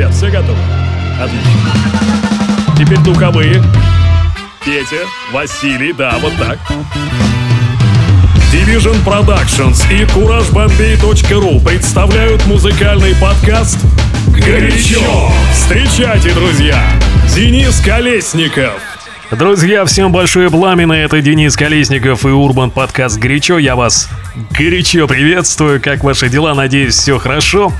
ребят, все готовы? Отлично. Теперь духовые. Петя, Василий, да, вот так. Division Productions и CourageBombay.ru представляют музыкальный подкаст «Горячо». Встречайте, друзья, Денис Колесников. Друзья, всем большое пламя, это Денис Колесников и Урбан подкаст «Горячо». Я вас горячо приветствую. Как ваши дела? Надеюсь, все хорошо.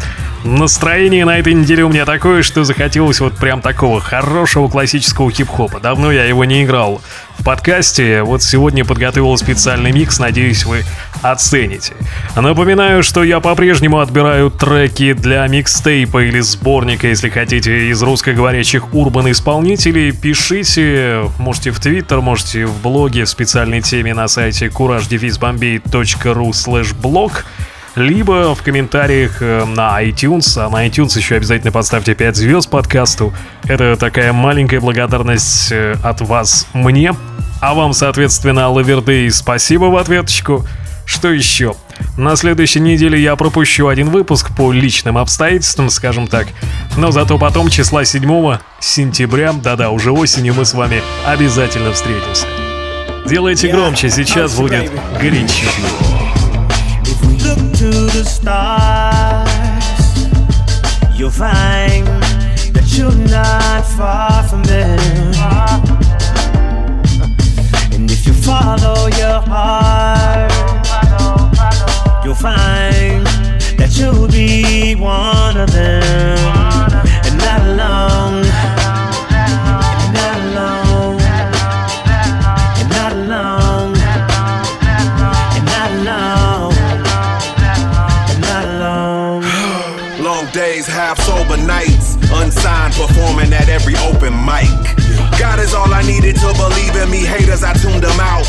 Настроение на этой неделе у меня такое, что захотелось вот прям такого хорошего классического хип-хопа. Давно я его не играл в подкасте. Вот сегодня подготовил специальный микс, надеюсь, вы оцените. Напоминаю, что я по-прежнему отбираю треки для микстейпа или сборника, если хотите, из русскоговорящих урбан-исполнителей. Пишите, можете в Твиттер, можете в блоге в специальной теме на сайте courage-bombay.ru slash blog либо в комментариях э, на iTunes. А на iTunes еще обязательно поставьте 5 звезд подкасту. Это такая маленькая благодарность э, от вас мне. А вам, соответственно, Лавердей, спасибо в ответочку. Что еще? На следующей неделе я пропущу один выпуск по личным обстоятельствам, скажем так. Но зато потом, числа 7 сентября, да-да, уже осенью мы с вами обязательно встретимся. Делайте громче, сейчас будет горячо. To the stars, you'll find that you're not far from them. And if you follow your heart, you'll find that you'll be one of them.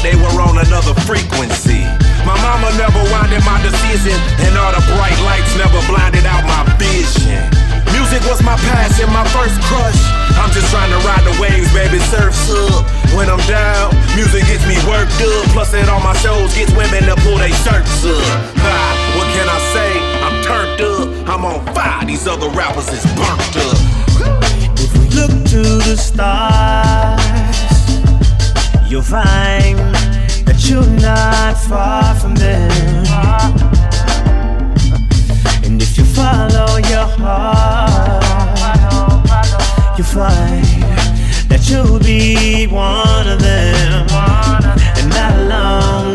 They were on another frequency. My mama never winded my decision, and all the bright lights never blinded out my vision. Music was my passion, my first crush. I'm just trying to ride the waves, baby, surf's up. When I'm down, music gets me worked up. Plus, it on my shows gets women to pull their shirts up. Ha, what can I say? I'm turned up. I'm on fire, these other rappers is burnt up. If we look to the stars, you'll find you're not far from them. And if you follow your heart, you'll find that you'll be one of them. And not alone.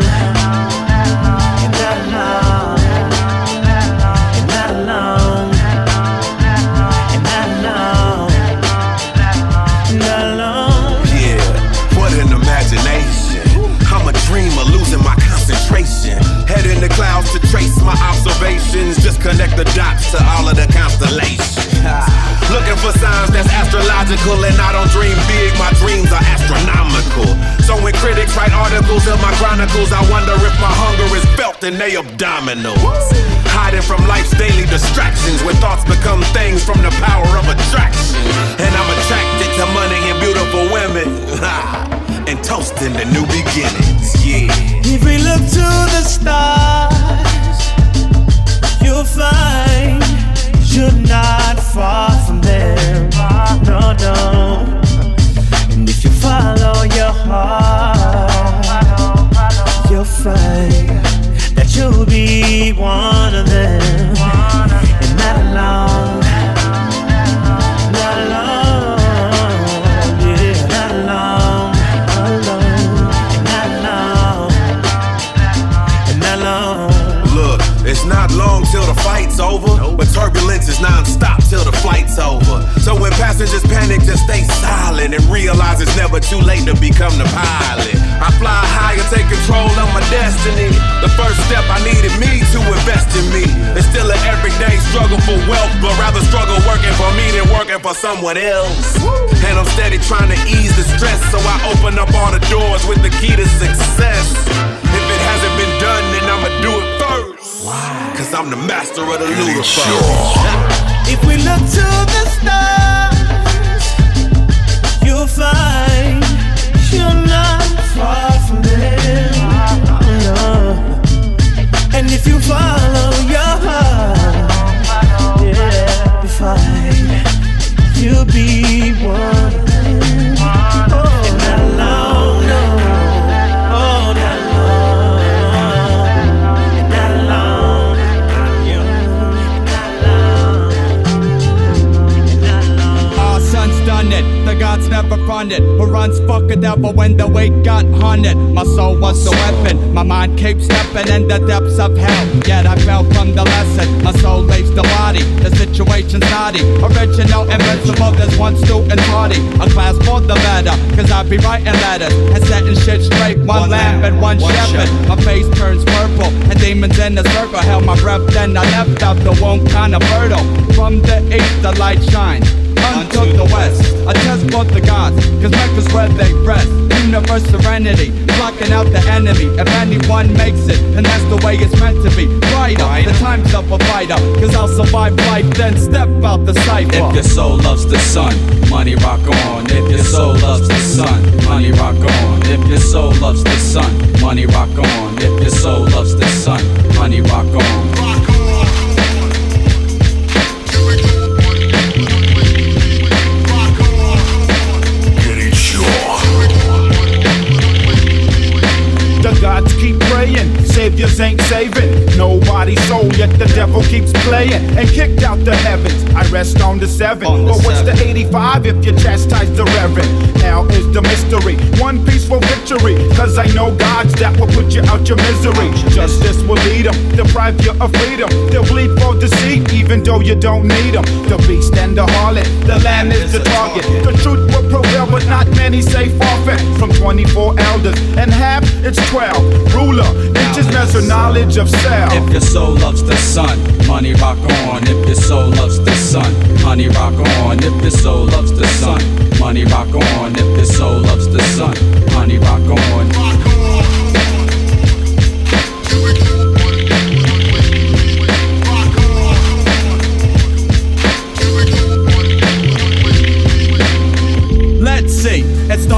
Connect the dots to all of the constellations. Looking for signs that's astrological, and I don't dream big, my dreams are astronomical. So when critics write articles in my chronicles, I wonder if my hunger is felt in their abdominals. Hiding from life's daily distractions where thoughts become things from the power of attraction. And I'm attracted to money and beautiful women. and toasting the new beginnings. Yeah. If we look to the stars, far from them. No, no. So when passengers panic, just stay silent and realize it's never too late to become the pilot. I fly high and take control of my destiny. The first step I needed me to invest in me. It's still an everyday struggle for wealth, but rather struggle working for me than working for someone else. And I'm steady trying to ease the stress, so I open up all the doors with the key to success. If it hasn't been done, then I'ma do it first. Why? Cause I'm the master of the Lucifer. If we look to the stars, you'll find you're not far from them. No. And if you follow your heart, yeah, you'll find you'll be one. Never fronted. Who runs fuck a devil when the weight got haunted? My soul was the weapon, my mind keeps stepping in the depths of hell. Yet I fell from the lesson. My soul leaves the body, the situation's naughty. Original, invincible, there's one student party. A class for the better, cause I be writing letters and setting shit straight. One, one lamp and one, one shepherd. My face turns purple, and demons in the circle held my breath. Then I left out the womb kinda fertile. From the east, the light shines unto the west. A test for the gods, cause life is where they rest. Universe serenity, blocking out the enemy. If anyone makes it, and that's the way it's meant to be. Brighter, the time's up a fighter, cause I'll survive life, then step out the cipher. If your soul loves the sun, money rock on. If your soul loves the sun, money rock on. If your soul loves the sun, money rock on. If your soul loves the sun, money rock on. Saviors ain't saving nobody's soul, yet the devil keeps playing and kicked out the heavens. I rest on the seven. On the but what's seven. the 85 if you chastise the reverend? Hell is the mystery. One peaceful victory. Cause I know gods that will put you out your misery. Justice will lead them, deprive you of freedom. They'll bleed for deceit, even though you don't need them. The beast and the harlot, the lamb is the target. The truth will prevail, but not many say forfeit. From 24 elders and half, it's 12. Ruler, inches measure knowledge of self. If your soul loves the sun, money rock on. If your soul loves the sun, money rock on. If your soul loves the sun, money rock on. If your soul loves the sun, money rock on.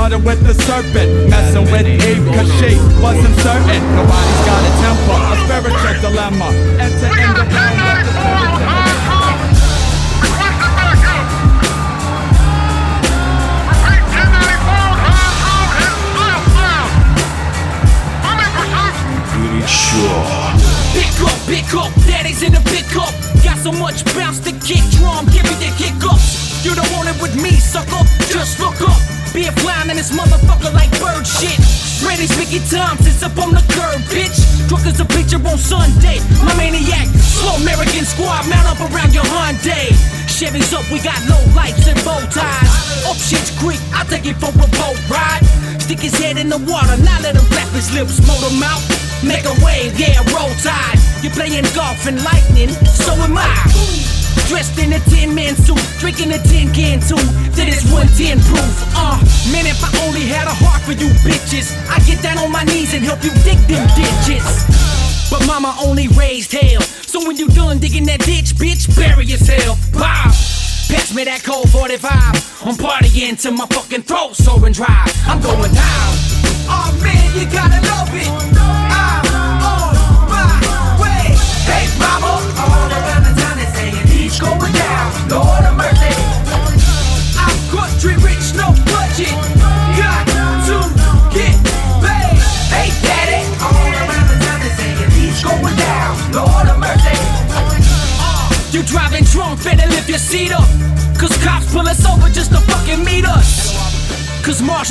Started with the serpent, messing with Eve, cause she wasn't certain. Nobody's got a temper, a spiritual dilemma. Enter in the realm of Pick up, pick up, daddy's in the pick up. Got so much bounce to kick drum, give me the kick ups. You don't want it with me, sucker. Just look up. Be a flying in this motherfucker like bird shit. Randy Mickey Thompson's up on the curb, bitch. Drunk as a picture on Sunday. My maniac, slow American squad, mount up around your Hyundai. Chevy's up, we got low lights and bow ties. Oh, up shit's creek, I'll take it for a boat ride. Stick his head in the water, now let him flap his lips, motor mouth. Make a wave, yeah, roll tide. You're playing golf and lightning, so am I. Dressed in a 10 man suit, drinking a 10 can too. That is 110 proof. Uh, man, if I only had a heart for you bitches, I'd get down on my knees and help you dig them ditches. But mama only raised hell. So when you done digging that ditch, bitch, bury yourself. Bob. Pass me that cold 45. I'm partying till my fucking throat soaring dry. I'm going down. Oh man, you gotta love it.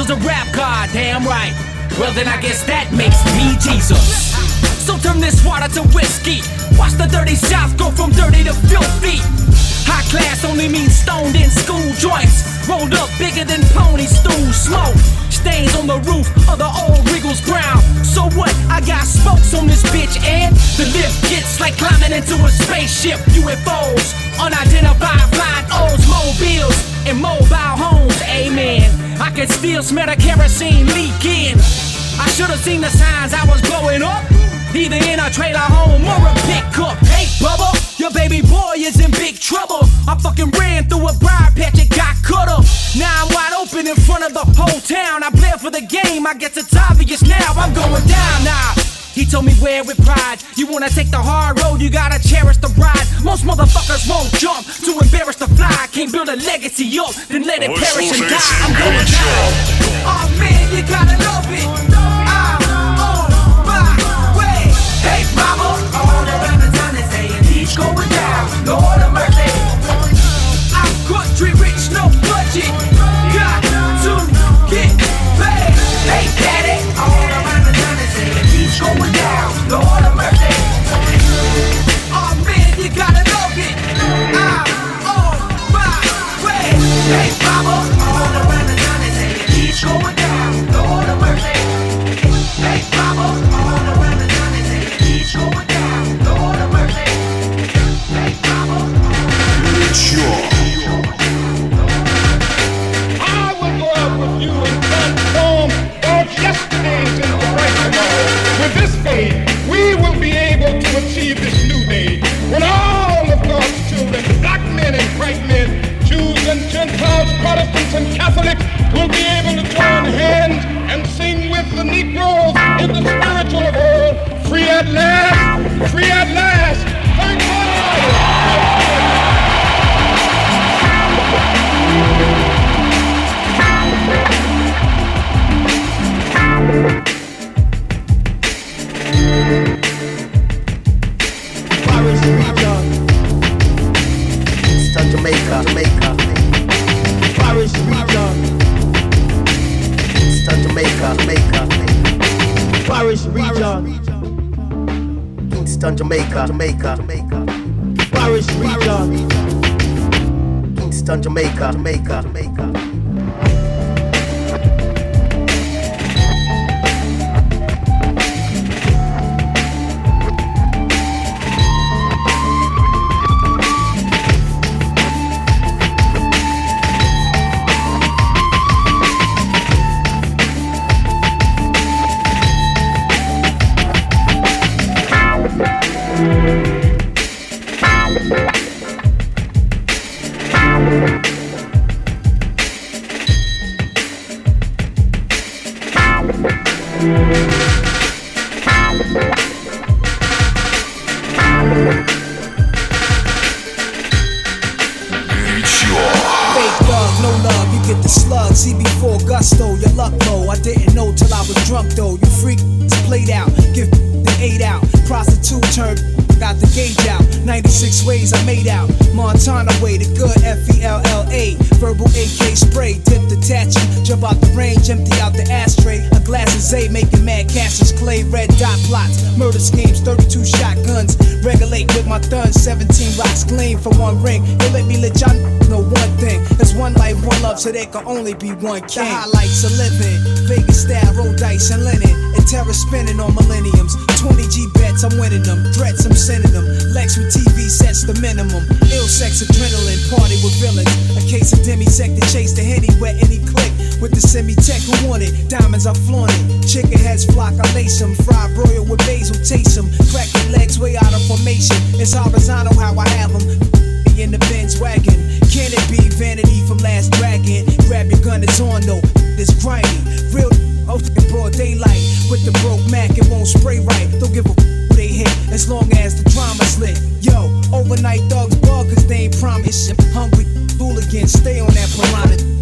A rap god, damn right. Well, then I guess that makes me Jesus. So turn this water to whiskey. Watch the dirty south go from dirty to filthy. High class only means stoned in school joints. Rolled up bigger than pony stool smoke. Stains on the roof of the old Regal's brown. So what? I got spokes on this bitch, and the lift gets like climbing into a spaceship. UFOs, unidentified flying O's, mobiles, and mobile homes. Amen. I can still smell the kerosene leaking. I should have seen the signs I was blowing up. Either in a trailer home or a pickup. Hey, Bubba, your baby boy is in big trouble. I fucking ran through a briar patch and got cut up. Now I'm wide open in front of the whole town. I play for the game, I guess it's obvious now. I'm going down now. He told me wear with pride. You wanna take the hard road, you gotta cherish the ride. Most motherfuckers won't jump to embarrass the fly. Can't build a legacy up, then let it perish and die. I'm going down. Oh man, you gotta love it. I'm on my way. Hey mama, all around the town they saying he's going down. Lord of mercy. I'm country rich, no budget. So there can only be one king. The highlights of living, Vegas style, roll dice and linen, and terror spinning on millenniums. 20 G bets, I'm winning them. Threats, I'm sending them. Lex with TV sets the minimum. Ill sex, adrenaline, party with villains. A case of demisec to chase the henny, where any click. With the semi tech who want it, diamonds I flaunt it. Chicken heads flock, I lace them. Fried broil with basil, taste them. Crack your legs way out of formation. It's horizontal how I have them. In the Benz wagon. Can it be vanity from Last Dragon? Grab your gun, it's on though. It's grimy. Real oh, in broad daylight. With the broke Mac, it won't spray right. Don't give a f- they hit as long as the drama's lit. Yo, overnight thugs bug cause they ain't promised. Hungry hooligans, stay on that piranha.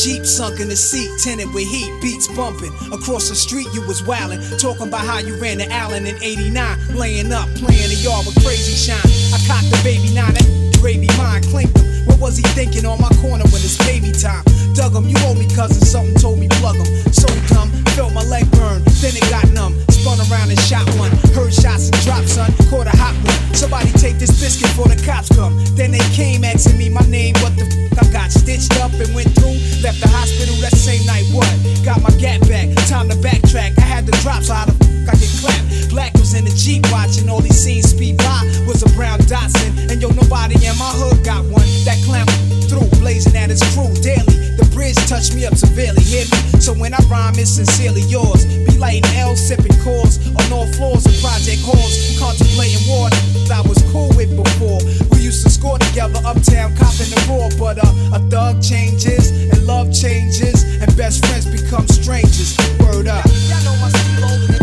Jeep, sunk in the seat, tinted with heat, beats bumping. Across the street, you was wildin', talking about how you ran to Allen in 89, laying up, playing the yard with crazy shine. I cocked the baby nine, that gravy mine, clinked him. What was he thinking on my corner when it's baby time? Dug him, you owe me cousin, something told me plug him. So dumb, felt my leg burn, then it got numb. Spun around and shot one, heard shots and dropped, son, caught a hot one. Somebody take this biscuit before the cops come. Then they came asking me my name, what the f I got stitched up and went through. Left the hospital that same night, what? Got my gap back, time to backtrack. I had the drops, so how the f I get clapped? Black was in the Jeep watching all these scenes speed by. Was a brown Datsun, and yo, nobody in my hood got one. That clamp through, blazing at its crew daily. Bridge me up severely, hear me? So when I rhyme, it's sincerely yours. Be lighting L, sipping cores on all floors of project halls, contemplating war. I was cool with before. We used to score together uptown, copping the raw. But uh, a thug changes, and love changes, and best friends become strangers. Word up. Y'all know my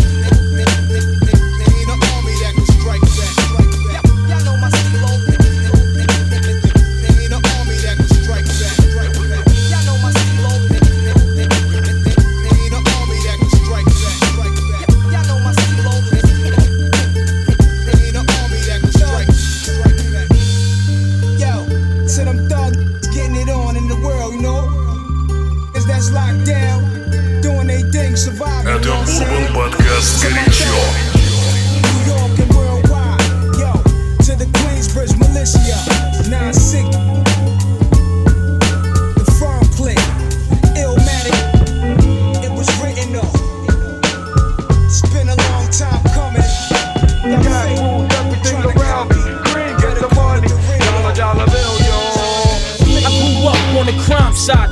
Это Урбан Подкаст «Горячо». New York and worldwide, yo, to the Queensbridge militia.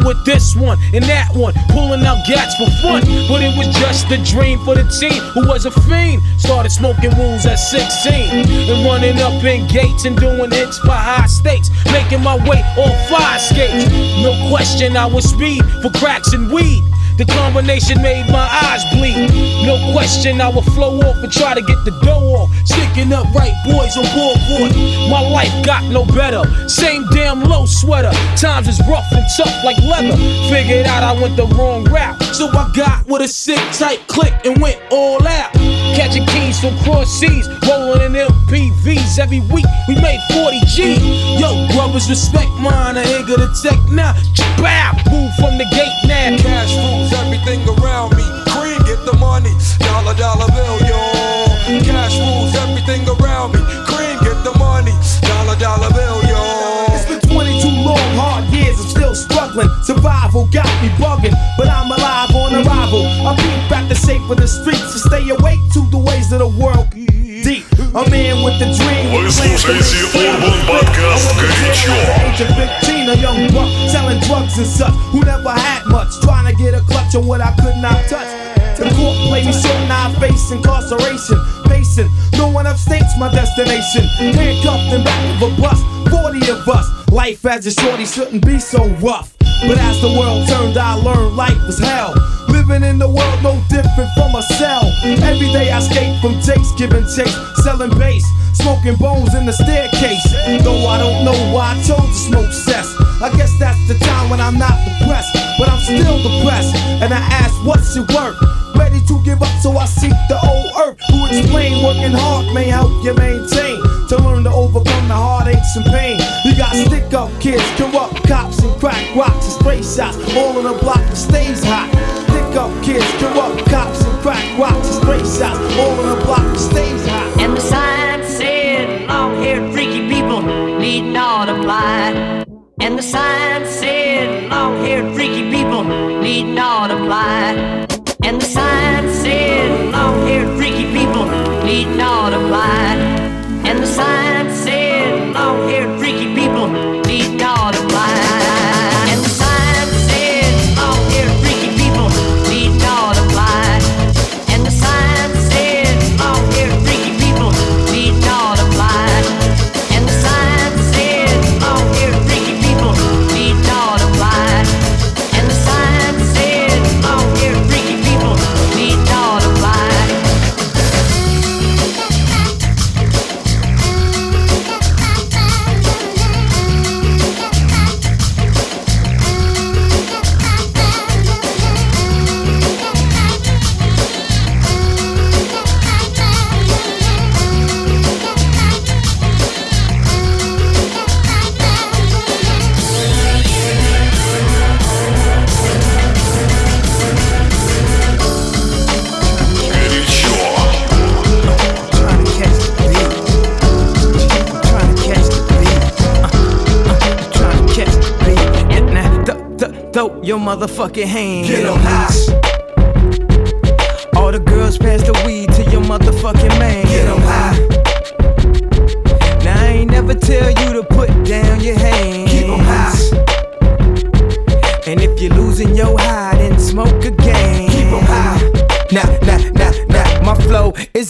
Rolling with this one and that one, pulling out gats for fun. But it was just a dream for the team who was a fiend. Started smoking wools at 16 and running up in gates and doing hits for high stakes. Making my way off fire skates. No question, I was speed for cracks and weed. The combination made my eyes bleed. No question, I would flow off and try to get the dough off. Sticking up right boys on board. My life got no better. Same damn low sweater. Times is rough and tough like leather. Figured out I went the wrong route. So I got with a sick tight click and went all out. Catching keys from cross seas, rolling in MPVs every week. We made 40 G. Yo, brothers, respect mine. I ain't gonna take now. Bow, move from the gate now. Cash rules everything around me. Cream, get the money. Dollar, dollar bill, yo. Cash rules everything around me. Cream, get the money. Dollar, dollar bill, yo. It's been 22 long, hard years. I'm still struggling. Survival got me bugging, but I'm alive on arrival. I peep back the shape of the streets dream. Вы слушаете Urban Podcast «Горячо». Age of 15, a young buck selling drugs and such who never had much, trying to get a clutch on what I could not touch. The court play me so now I face incarceration. Pacing, no one upstates my destination. Handcuffed in back of a bus, 40 of us. Life as a shorty shouldn't be so rough. But as the world turned, I learned life was hell. Living in the world no different from a cell. Every day I escape from takes, giving chase, selling bass, smoking bones in the staircase. Though I don't know why I chose to smoke cess. I guess that's the time when I'm not depressed, but I'm still depressed. And I ask, what's it worth? Ready to give up, so I seek the old earth. Who explain working hard may help you maintain. To learn to overcome the heartaches and pain. You got stick up kids, corrupt cops, and crack rocks and stray shots. All in a block that stays hot. Stick up kids, corrupt cops, and crack rocks and stray shots. All in a block that stays hot. And the sign said, long haired freaky people need not apply. And the sign said, long haired freaky people need not apply. And the sign said, long haired freaky people need not apply. Motherfucking hands.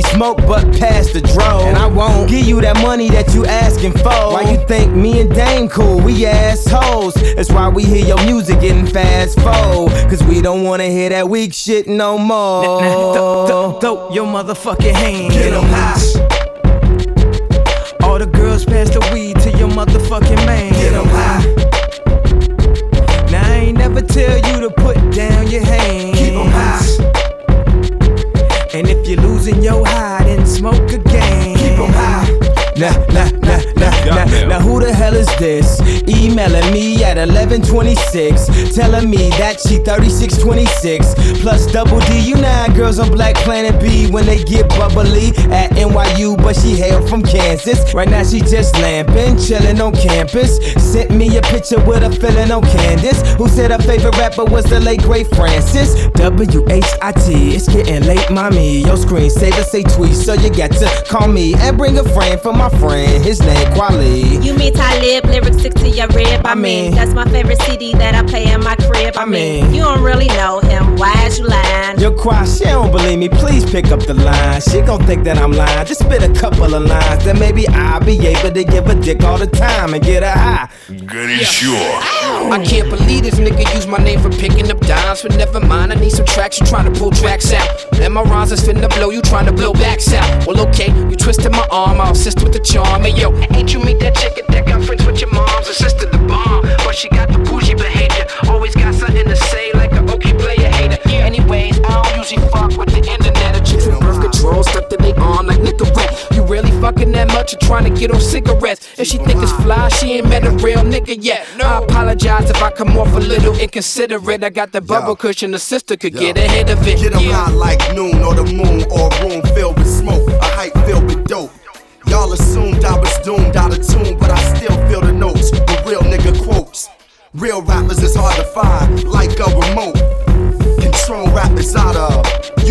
smoke, but pass the dro. And I won't give you that money that you asking for. Why you think me and Dame cool? We assholes. That's why we hear your music getting fast forward. Cause we don't wanna hear that weak shit no more. Throw, throw your motherfucking hands. Get 'em high. All the girls pass the weed to your motherfucking man. Get 'em high. Now I ain't never tell you to put down your hands. You're losing your high, then this? Emailing me at 1126, telling me that she 3626. Plus double D, you nine girls on Black Planet B when they get bubbly at NYU, but she hail from Kansas. Right now she just lamping, chilling on campus. Sent me a picture with a feeling on Candace, who said her favorite rapper was the late great Francis. W H I T, it's getting late, mommy. Your screensaver say tweet, so you got to call me and bring a friend for my friend. His name Kweli. You mean Lyrics stick to your rib. I, I mean, that's my favorite CD that I play in my crib. I, I mean, mean, you don't really know him. Why's you lying? Your Cry, she don't believe me. Please pick up the line. She gon' think that I'm lying. Just spit a couple of lines, then maybe I'll be able to give a dick all the time and get a high. Goody yeah. sure. I can't believe this nigga used my name for picking up dimes, but never mind. I need some traction, trying to pull tracks out. And my rhymes is finna blow you, trying to blow backs out. Well, okay, you twisted my arm, I'll assist with the charm. And yo, ain't you meet that chick that got friends? With your mom's and sister the bomb? But she got the bougie behavior. Always got something to say like a okay player hater. Anyways, I don't usually fuck with the internet or chicks with birth control stuck to they arm like Nicorette. You really fucking that much or trying to get on cigarettes? If she think it's fly, she ain't met a real nigga yet. I apologize if I come off a little inconsiderate. I got the bubble cushion, the sister could get ahead of it. Get 'em yeah. high like noon or the moon or a room filled with smoke, a hype filled with dope. Y'all assumed I was doomed out of tune, but I still feel the notes. The real nigga quotes. Real rappers is hard to find, like a remote. Control rappers out of.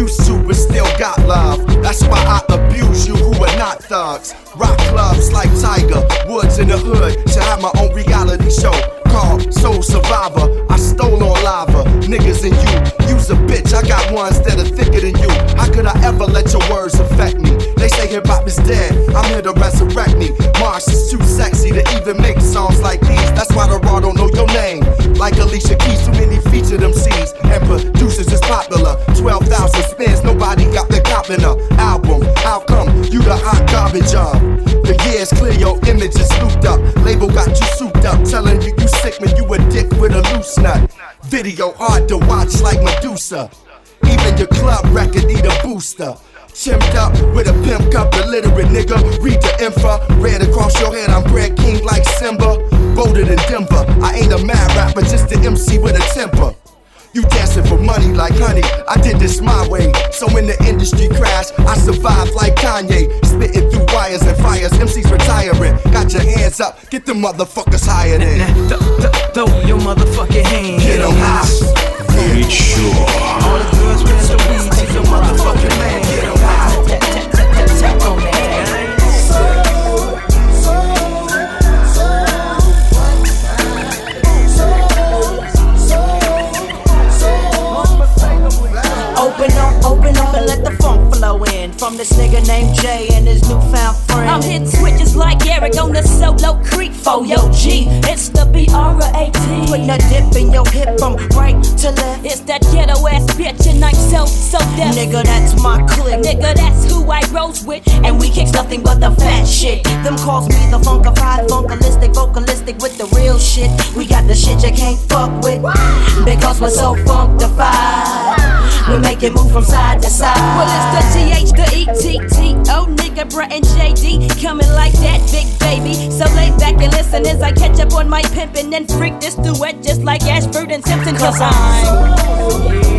To, but still got love. That's why I abuse you who are not thugs. Rock clubs like Tiger, Woods in the hood. Should have my own reality show called Soul Survivor. I stole on lava, niggas and you. You's a bitch, I got ones that are thicker than you. How could I ever let your words affect me? They say hip hop is dead, I'm here to resurrect me. Mars is too sexy to even make songs like these. That's why the raw don't know your name. Like Alicia Keys, too many featured MCs and producers is popular. 12,000 spins, nobody got the cop in a album. How come you the hot garbage of? The years clear, your image is looped up. Label got you souped up, telling you you sick man, you a dick with a loose nut. Video hard to watch like Medusa. Even your club record need a booster. Chimmed up with a pimp cup, illiterate nigga. Read the info, red across your head. I'm Brad King like Simba. Bolder than Denver. I ain't a mad rapper, just an MC with a temper. You dancing for money like honey. I did this my way. So when the industry crashed, I survived like Kanye. Spitting through wires and fires. MC's retiring. Got your hands up. Get the motherfuckers higher than. Throw your motherfucking hands. Get them high. Make Sure. All the girls with the weed. Take your motherfucking man. For yo G. It's the B-R-A-T. Putting a dip in your hip from right to left. It's that ghetto ass bitch and I'm so, so deaf. Nigga, that's my clique. Nigga, that's who I rose with. And we kicks nothing but the fat shit. Them calls me the funkified, funkalistic, vocalistic with the real shit. We got the shit you can't fuck with. Because we're so funkified. We make it move from side to side. Well, it's the TH, the ETT. Oh, nigga, bruh, and JD. Coming like that, big baby. So lay back and listen as I catch up on my pimpin' and freak this duet just like Ashford and Simpson. Cause I'm. Putting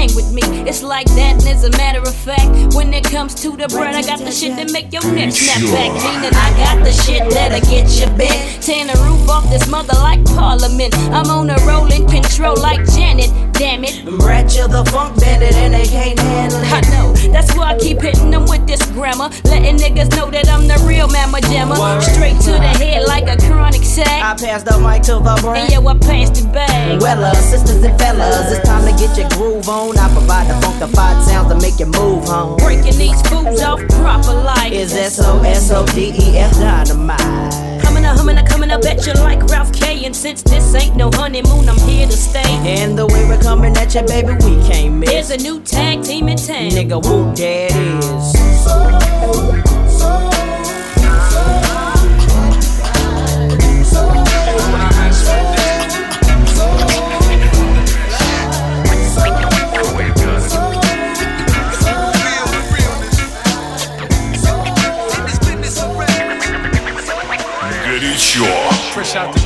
hang with me. It's like that, and as a matter of fact, when it comes to the bread, I got the shit that make your neck snap back. Meaning I got the shit that'll get you bent. Tearing the roof off this mother like Parliament. I'm on a rolling control like Janet. Damn it. Rat you the funk bandit and they can't handle it. I know, that's why I keep hitting them with this grammar. Letting niggas know that I'm the real mamma jammer. Straight to the head like a chronic sack. I pass the mic to the brain. And yo, I passed it back. Well, uh, sisters and fellas, it's time to get your groove on. I provide the funkified sounds to make you move home. Breaking these fools off proper like Is S O S O D E F dynamite. Coming up, humming up, coming up at you like Ralph K And since this ain't no honeymoon, I'm here to stay. And the way we're coming at you, baby, we can't miss. There's a new tag team in town. Nigga, whoop, there it is. Oh, Fresh out the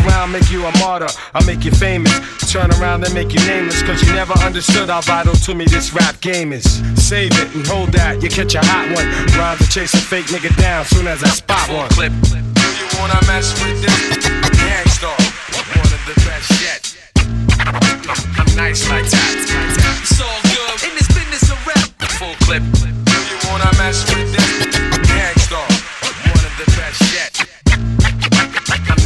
around, make you a martyr. I'll make you famous. Turn around and make you nameless. Cause you never understood how vital to me this rap game is. Save it and hold that, you catch a hot one. Rhyme to chase a fake nigga down soon as I spot one. Clip. Do you wanna mess with this? Gang Starr, one of the best yet. I'm nice like that. It's all good in this business of rap. Full clip. Do you wanna mess with this?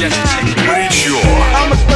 Good.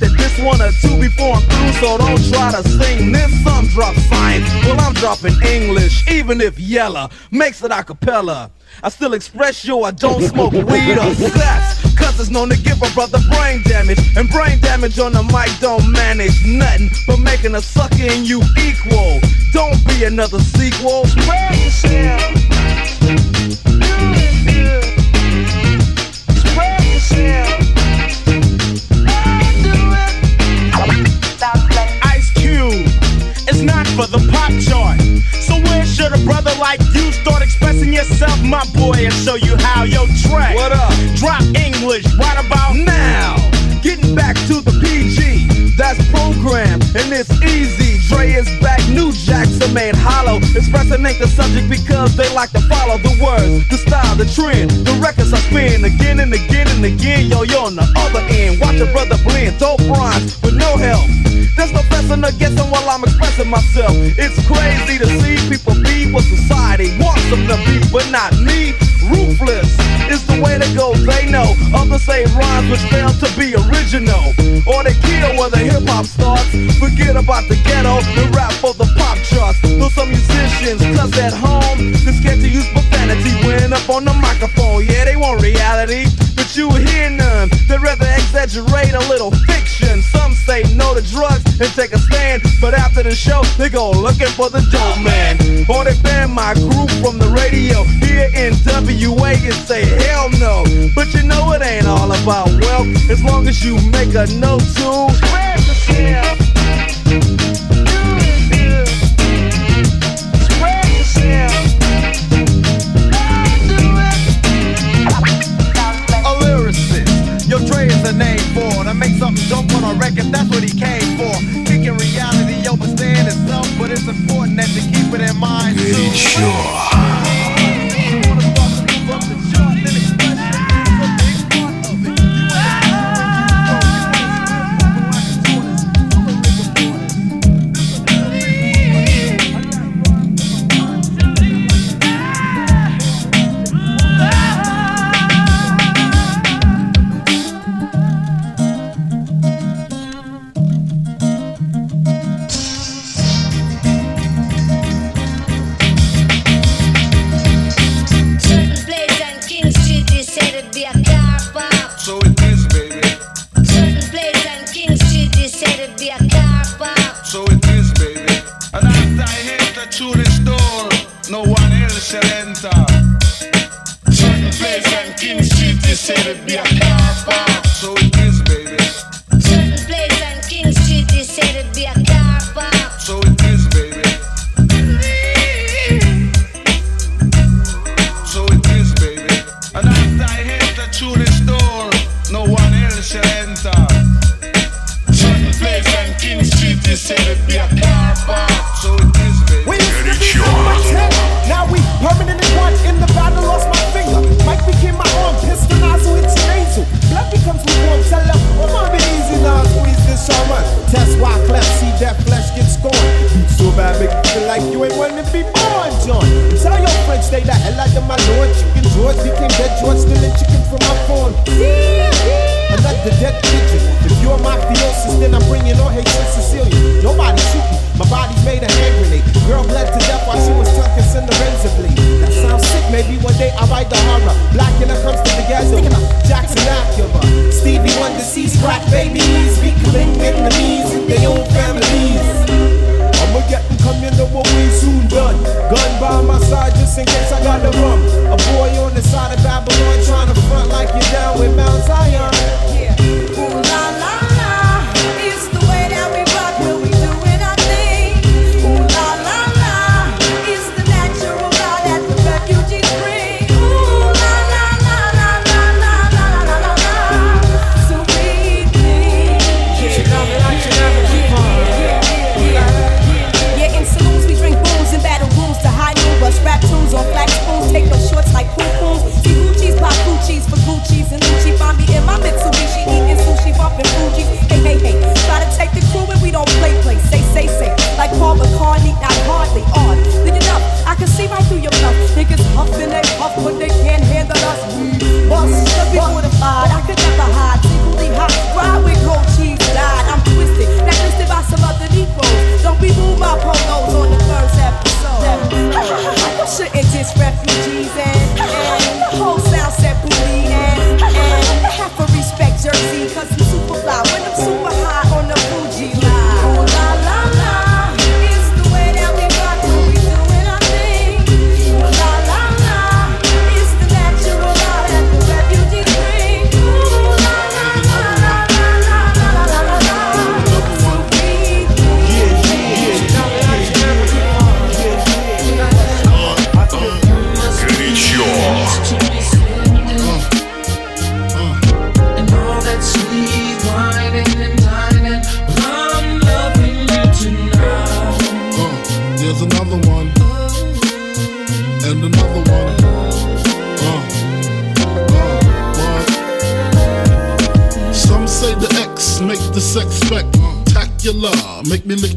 to this one or two before I'm through, so don't try to sing this. Some drop science, well, I'm dropping English, even if yella makes it a cappella. I still express yo, I don't smoke weed or sex. Cause it's known to give a brother brain damage. And brain damage on the mic don't manage nothing but making a sucker in you equal. Don't be another sequel. Spread yourself. Should a brother like you start expressing yourself, my boy, and show you how your track? What up? Drop English right about now. Getting back to the PG, that's program, and it's easy. Dre is back, new jacks are made hollow. Expressing ain't the subject because they like to follow the words, the style, the trend. The records I spin again and again and again. Yo, you're on the other end. Watch a brother blend, dope rhymes with no help. There's no pressing or guessing while I'm expressing myself. It's crazy to see people be what society wants them to be, but not me. Ruthless is the way to go, they know. Others say rhymes which fail to be original. Or they kill where the hip hop starts. Forget about the ghetto and rap for the pop charts. Though some musicians, cause at home, they're scared to use profanity when up on the microphone. Yeah, they want reality, but you hear none. They'd rather exaggerate a little fiction. Some say no to drugs and take a stand, but after the show, they go looking for the dope man. Or they ban my group from the radio here in MUA and say hell no. But you know it ain't all about wealth as long as you make a note to spread yourself. Name for make something on a record, that's what he came for. Reality but it's important that you keep it in mind. Pretty sure.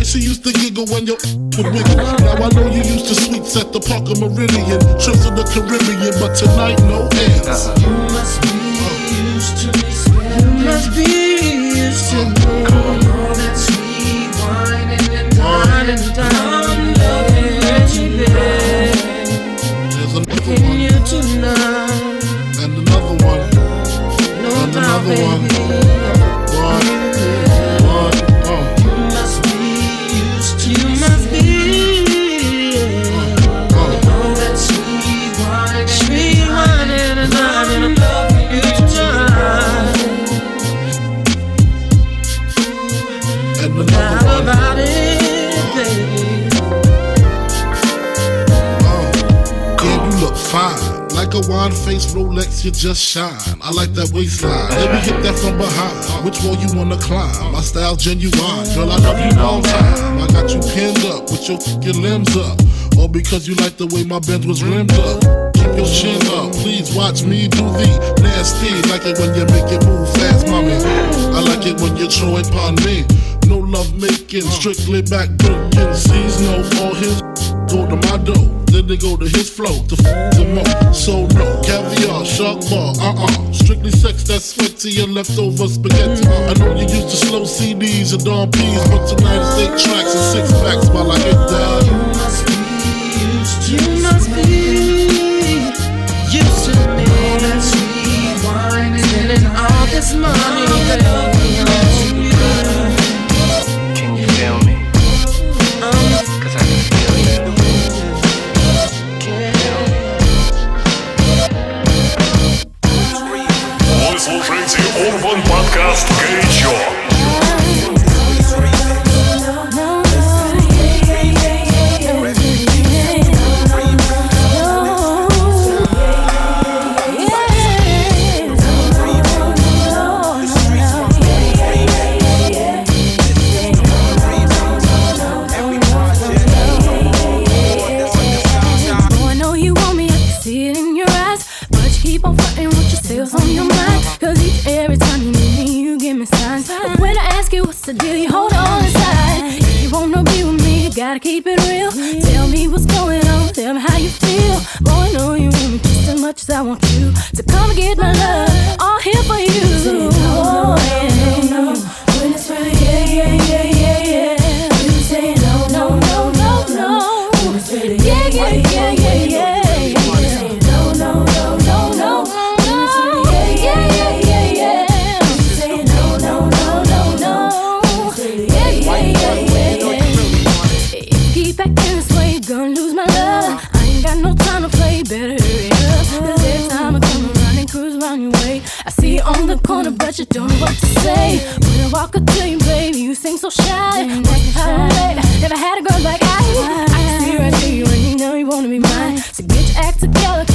Way she used to giggle when your would wiggle. Now I know you used to sweets at the Parker Meridien, trips to the Caribbean, but tonight no ends. Uh-huh. You must be used to me. You must be used to me. All that sweet wine and dine and dine. Loving you, baby. Can you tonight? And another one. No, and another one. One. Wine face Rolex, you just shine. I like that waistline. Let me hit that from behind. Which wall you wanna climb? My style genuine. Girl, I love you long time. I got you pinned up with your fucking limbs up. All because you like the way my Benz was rimmed up. Keep your chin up, please watch me do the nasty. Like it when you make it move fast, mommy. I like it when you throw it upon me. No love making, strictly back breaking. All his go to my dough. Then they go to his flow to f them up. So no caviar, shark bar, uh uh. Strictly sex that's sweat to your leftover spaghetti. I know you used to slow CDs and Dom P's, but tonight it's eight tracks and six packs while I hit that. You must be used to. You must be used to. All that sweet wine and all this money, your sales on your mind. Deal, you hold on inside. If you wanna be with me, you gotta keep it together,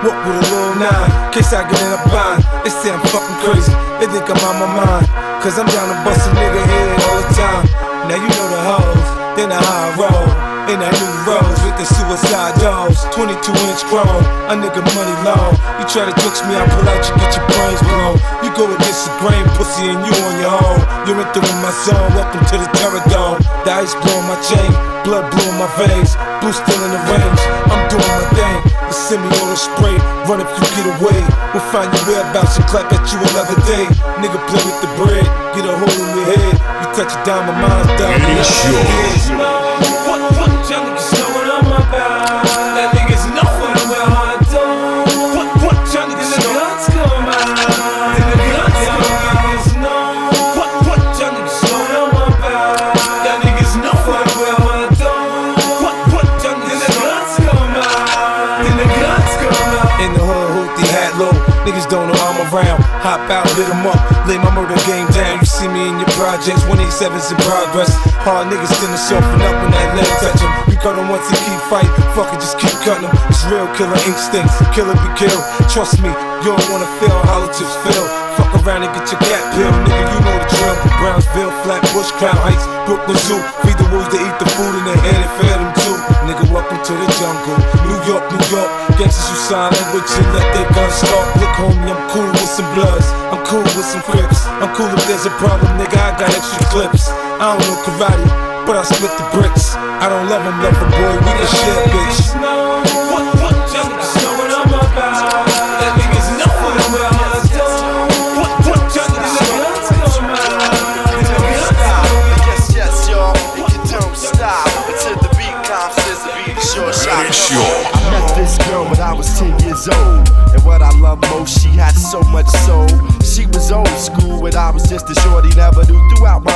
walk with a little nine. Case I get in a bind, they say I'm fucking crazy. They think I'm on my mind, cause I'm down to bust a nigga head all the time. Now you know the hoes, then the high roll. In that new rose with the suicide dogs, 22 inch chrome, a nigga money long. You try to jukes me, I pull out, you get your brains blown. You go against the grain, pussy, and you on your own. You're entering my zone, welcome to the terror dome. The ice blowing my chain, blood blowing my veins, blue still in the range. I'm doing my thing, the semi auto spray, run if you get away. We'll find your whereabouts and clap at you another day. Nigga play with the bread, get a hole in your head. You touch it down, my mind's down. It is yours. Lit 'em up. Lay my murder game down. You see me in your projects. 187's in progress. Hard niggas to soften up when that leg touch 'em. We cut 'em once and keep fight. Fuck it, just keep cutting 'em. It's real killer instincts. Killer be killed. Trust me, you don't wanna feel hollow tips fail. Fuck around and get your cat pill. Nigga, you know the drill. Brownsville, Flatbush, Crown Heights, Brooklyn Zoo. Feed the wolves to eat the food in their hand and feed them. Nigga, welcome to the jungle. New York, New York. Gangsters who sign language and let their guns start. Look, homie, I'm cool with some bloods. I'm cool with some crips. I'm cool if there's a problem, nigga. I got extra clips. I don't know karate, but I split the bricks. I don't love him, love a boy. We can shit, bitch.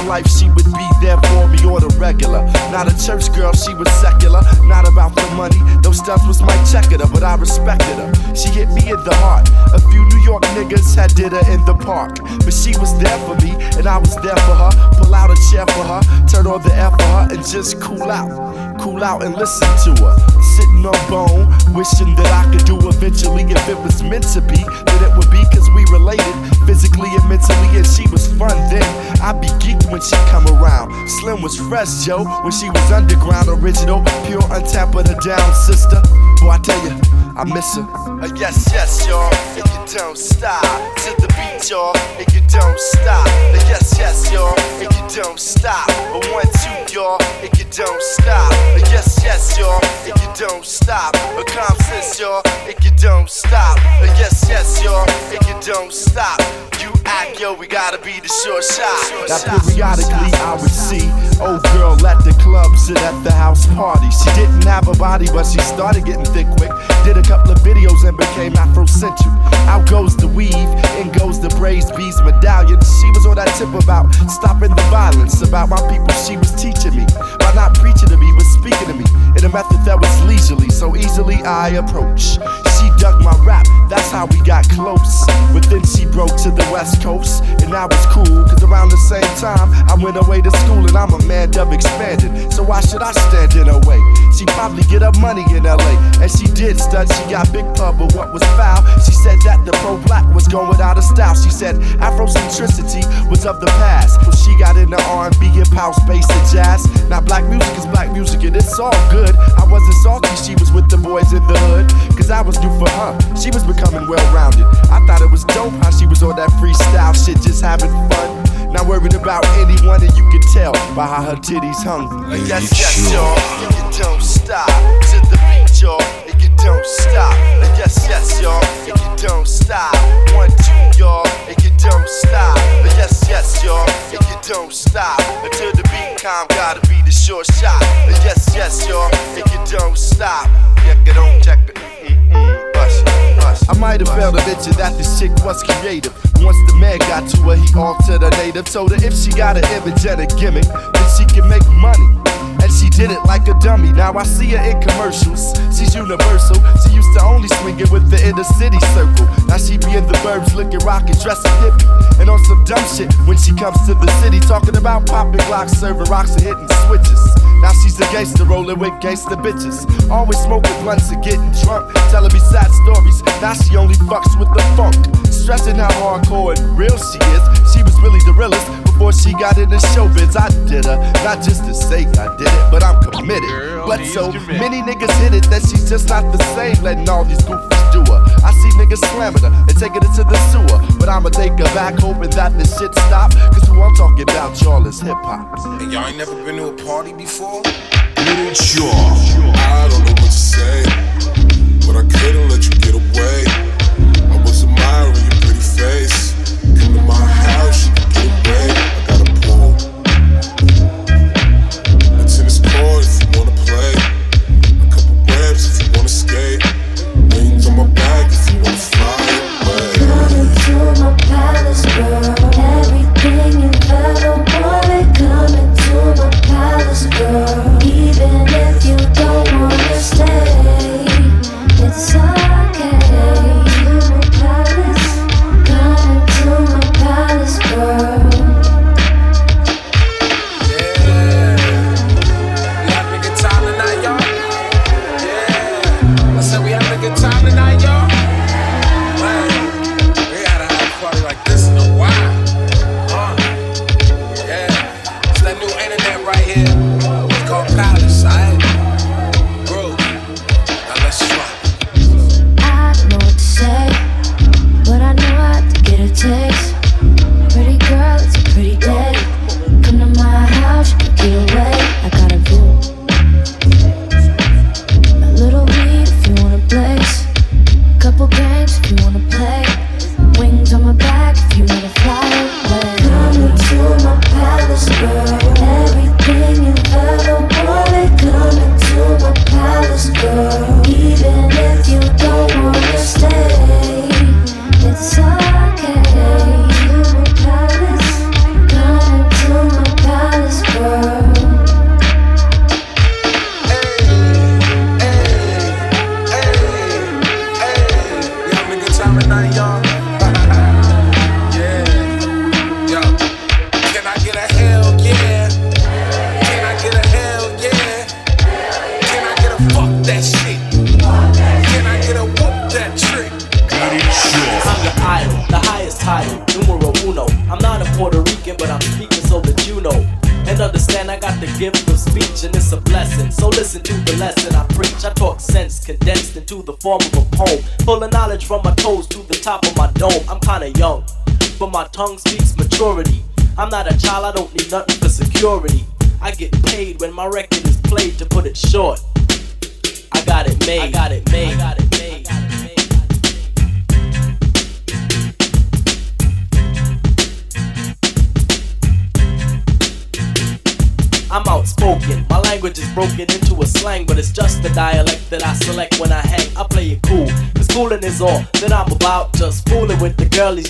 Life she would be there for me on the regular. Not a church girl, she was secular. Not about the money, those stuff was my checker, but I respected her. She hit me in the heart. A few New York niggas had did her in the park. But she was there for me, and I was there for her. Pull out a chair for her, turn on the air for her, and just cool out. Cool out and listen to her. Sitting on bone, wishing that I could do eventually. If it was meant to be, then it would be cause we related physically and mentally. And she was fun then. I'd be geeked when she come around. Slim was fresh, Joe, when she was underground, original, pure, untapped, but a down sister. Boy, I tell you, I miss her. Uh, yes, yes, y'all, and you don't stop to the beat, y'all, and you don't stop. Uh, yes, yes, y'all, and you don't stop. Uh, one, two, y'all, and you don't stop. Yes, yes, y'all, and you don't stop. Common Sense, y'all, and you don't stop. Yes, yes, y'all, and you don't stop. You act, yo, we gotta be the short shot. Now periodically I would see old girl at the clubs and at the house party. She didn't have a body, but she started getting thick quick. Did a couple of videos and became Afrocentric. Out goes the weave, in goes the braised bees medallion. She was on that tip about stopping the violence, about my people. She was teaching me by not preaching to me, but speaking to me in a method that was leisurely, so easily I approach. She dug my rap, that's how we got close. But then she broke to the west coast, and that was cool, cause around the same time I went away to school and I'm a man dove expanded. So why should I stand in her way? She probably get her money in LA, and she did stud, she got big pub, but what was foul? She said that the pro black was going out of style. She said Afrocentricity was of the past. So she got into R&B, hip house, bass, and jazz. Now black music is black music, and it's all good. I wasn't salty, she was with the boys in the hood, cause I was new for her. She was becoming well rounded. I thought it was dope how she was on that freestyle shit, just having fun. Not worried about anyone, and you can tell by how her titties hung. Yes, yes, y'all, and you don't stop to the beat, y'all, and you don't stop. Yes, yes, y'all, and you don't stop. One, two, y'all, and you don't stop. Yes, yes, y'all, and you don't stop until the beat calm. Gotta be the short shot. Yes, yes, y'all, and you don't stop. Check it on, check it. Mm-mm, I might have failed to mention that this chick was creative. Once the man got to her, he altered her native. Told her if she got an image and a gimmick, then she can make money. And she did it like a dummy. Now I see her in commercials. She's universal. She used to only swing it with the inner city circle. Now she be in the burbs looking rockin', dressing hippie. And on some dumb shit when she comes to the city, talking about popping glocks, serving rocks, and hitting switches. Now she's a gangster rolling with gangster bitches. Always smoking blunts and getting drunk. Telling me sad stories. Now she only fucks with the funk. Stressing how hardcore and real she is. She was really the realest before she got into showbiz. I did her, not just to say I did it, but I'm committed. but so many niggas hit it that she's just not the same, letting all these goofies do her. I see niggas slamming her and taking it to the sewer, but I'ma take her back, hoping that this shit stop. Cause who I'm talking about, y'all, is hip hop. And y'all ain't never been to a party before? Sure. I don't know what to say, but I couldn't let you get away.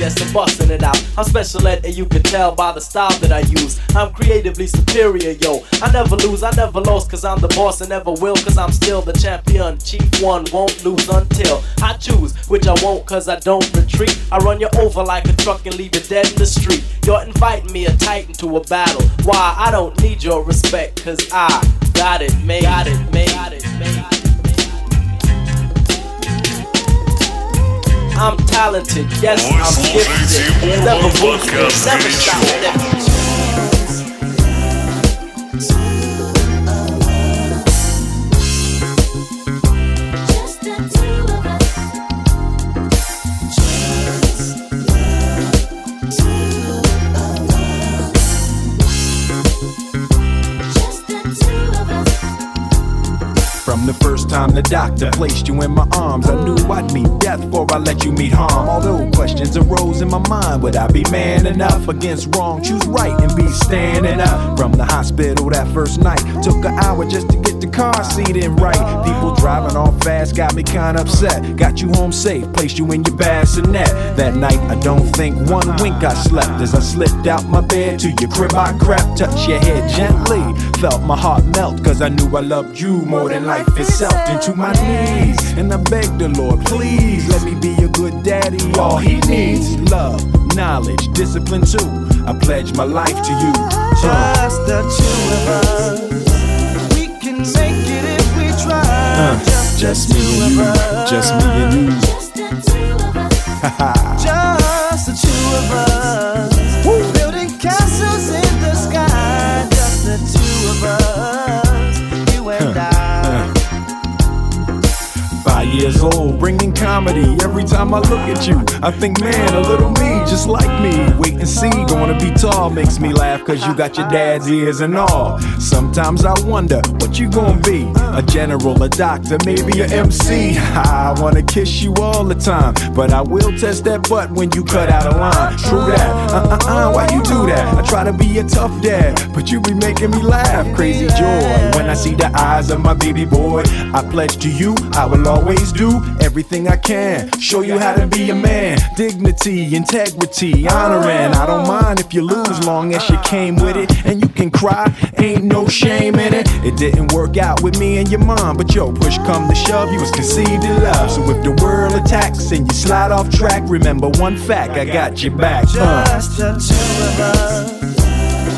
And busting it out. I'm Special Ed, and you can tell by the style that I use. I'm creatively superior, yo. I never lose, I never lost, cause I'm the boss and never will, cause I'm still the champion. Chief one won't lose until I choose, which I won't, cause I don't retreat. I run you over like a truck and leave you dead in the street. You're inviting me a titan to a battle. Why? I don't need your respect, cause I got it made. Got it made. Got it made. I'm talented, yes, I'm gifted. Never boosted, never shot doctor placed you in my arms, I knew I'd meet death before I let you meet harm. Although questions arose in my mind, would I be man enough against wrong? Choose right and be standing up. From the hospital that first night, took an hour just to get the car seat in right. People driving off fast got me kinda upset. Got you home safe, placed you in your bassinet. That night, I don't think one wink I slept as I slipped out my bed to your crib. I crept, touched your head gently, felt my heart melt, cause I knew I loved you more than life itself. Into my knees, and I begged the Lord, please let me be a good daddy. All he needs, love, knowledge, discipline too. I pledge my life to you. Just the two of us. We can make it if we try. Uh, just me and you, just me and you. Just the two of us. Building castles in the sky. Years old, bringing comedy. Every time I look at you, I think, man, a little me, just like me. Wait and see, gonna be tall makes me laugh, cause you got your dad's ears and all. Sometimes I wonder what you gonna be a general, a doctor, maybe a MC. I wanna kiss you all the time, but I will test that butt when you cut out a line. True that, uh uh uh, why you do that? I try to be a tough dad, but you be making me laugh. Crazy joy when I see the eyes of my baby boy. I pledge to you, I will always do everything I can. Show you how to be a man. Dignity, integrity, honoring. I don't mind if you lose, long as you came with it. And you can cry, ain't no shame in it. It didn't work out with me and your mom, but yo, push come to shove, you was conceived in love. So if the world attacks and you slide off track, remember one fact, I got your back. Uh. Just the two of us.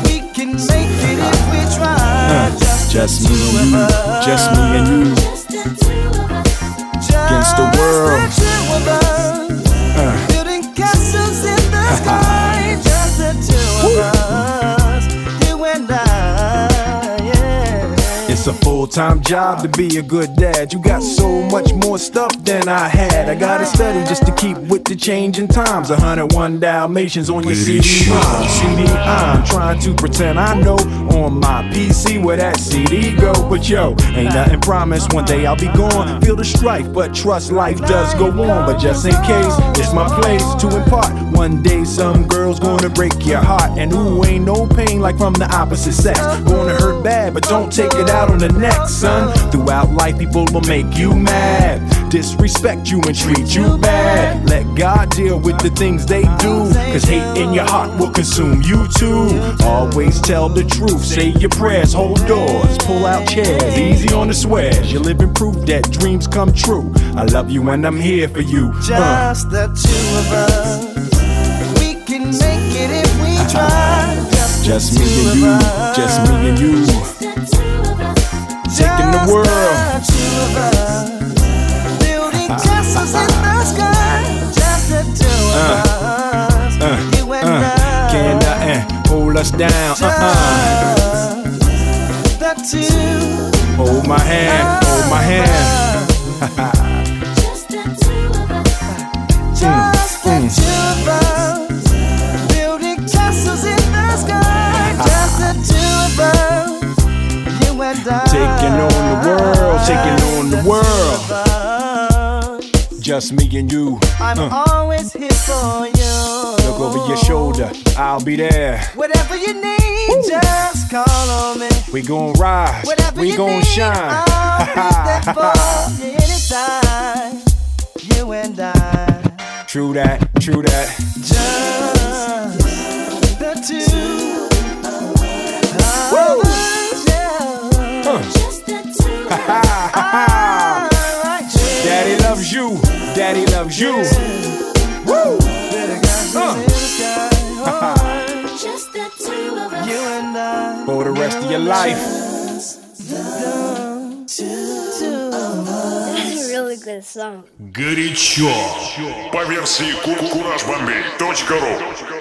We can make it if we try. Uh, just me and you, just me and you. Against the world. Just the two of us. Uh. Building castles in the sky. Full time job to be a good dad. You got so much more stuff than I had. I gotta study just to keep with the changing times. 101 Dalmatians on your CD. ROM. CD, I'm trying to pretend I know on my PC where that CD go. But yo, ain't nothing promised. One day I'll be gone. Feel the strife, but trust life does go on. But just in case, it's my place to impart. One day some girl's gonna break your heart. And ooh, ain't no pain like from the opposite sex. Gonna hurt bad, but don't take it out on the son. Throughout life, people will make you mad, disrespect you and treat you bad. Let God deal with the things they do, cause hate in your heart will consume you too. Always tell the truth, say your prayers, hold doors, pull out chairs, easy on the swears. You're living proof that dreams come true. I love you and I'm here for you. Uh. Just the two of us. We can make it if we try. Just, Just me and you, just me and you. Taking the world. Just the two of us. Building castles in the sky. Just the two of us. Uh, You and uh, I. can't nothing hold us down. Uh-uh. The two. Hold my hand, hold my hand. Just the two of us. Building castles in the sky. Just the two of us. You and I. Taking on the world, taking on the world. Just me and you. I'm Uh, always here for you. look over your shoulder, I'll be there. Whatever you need, just call on me. We gon' rise, Whatever we gon' shine. I'll be there for you anytime. You and I, True that, true that. just the two. daddy loves you. Woo! You and I. For the rest of your life. That's a really good song. Горячо. По версии kurajbombi.ru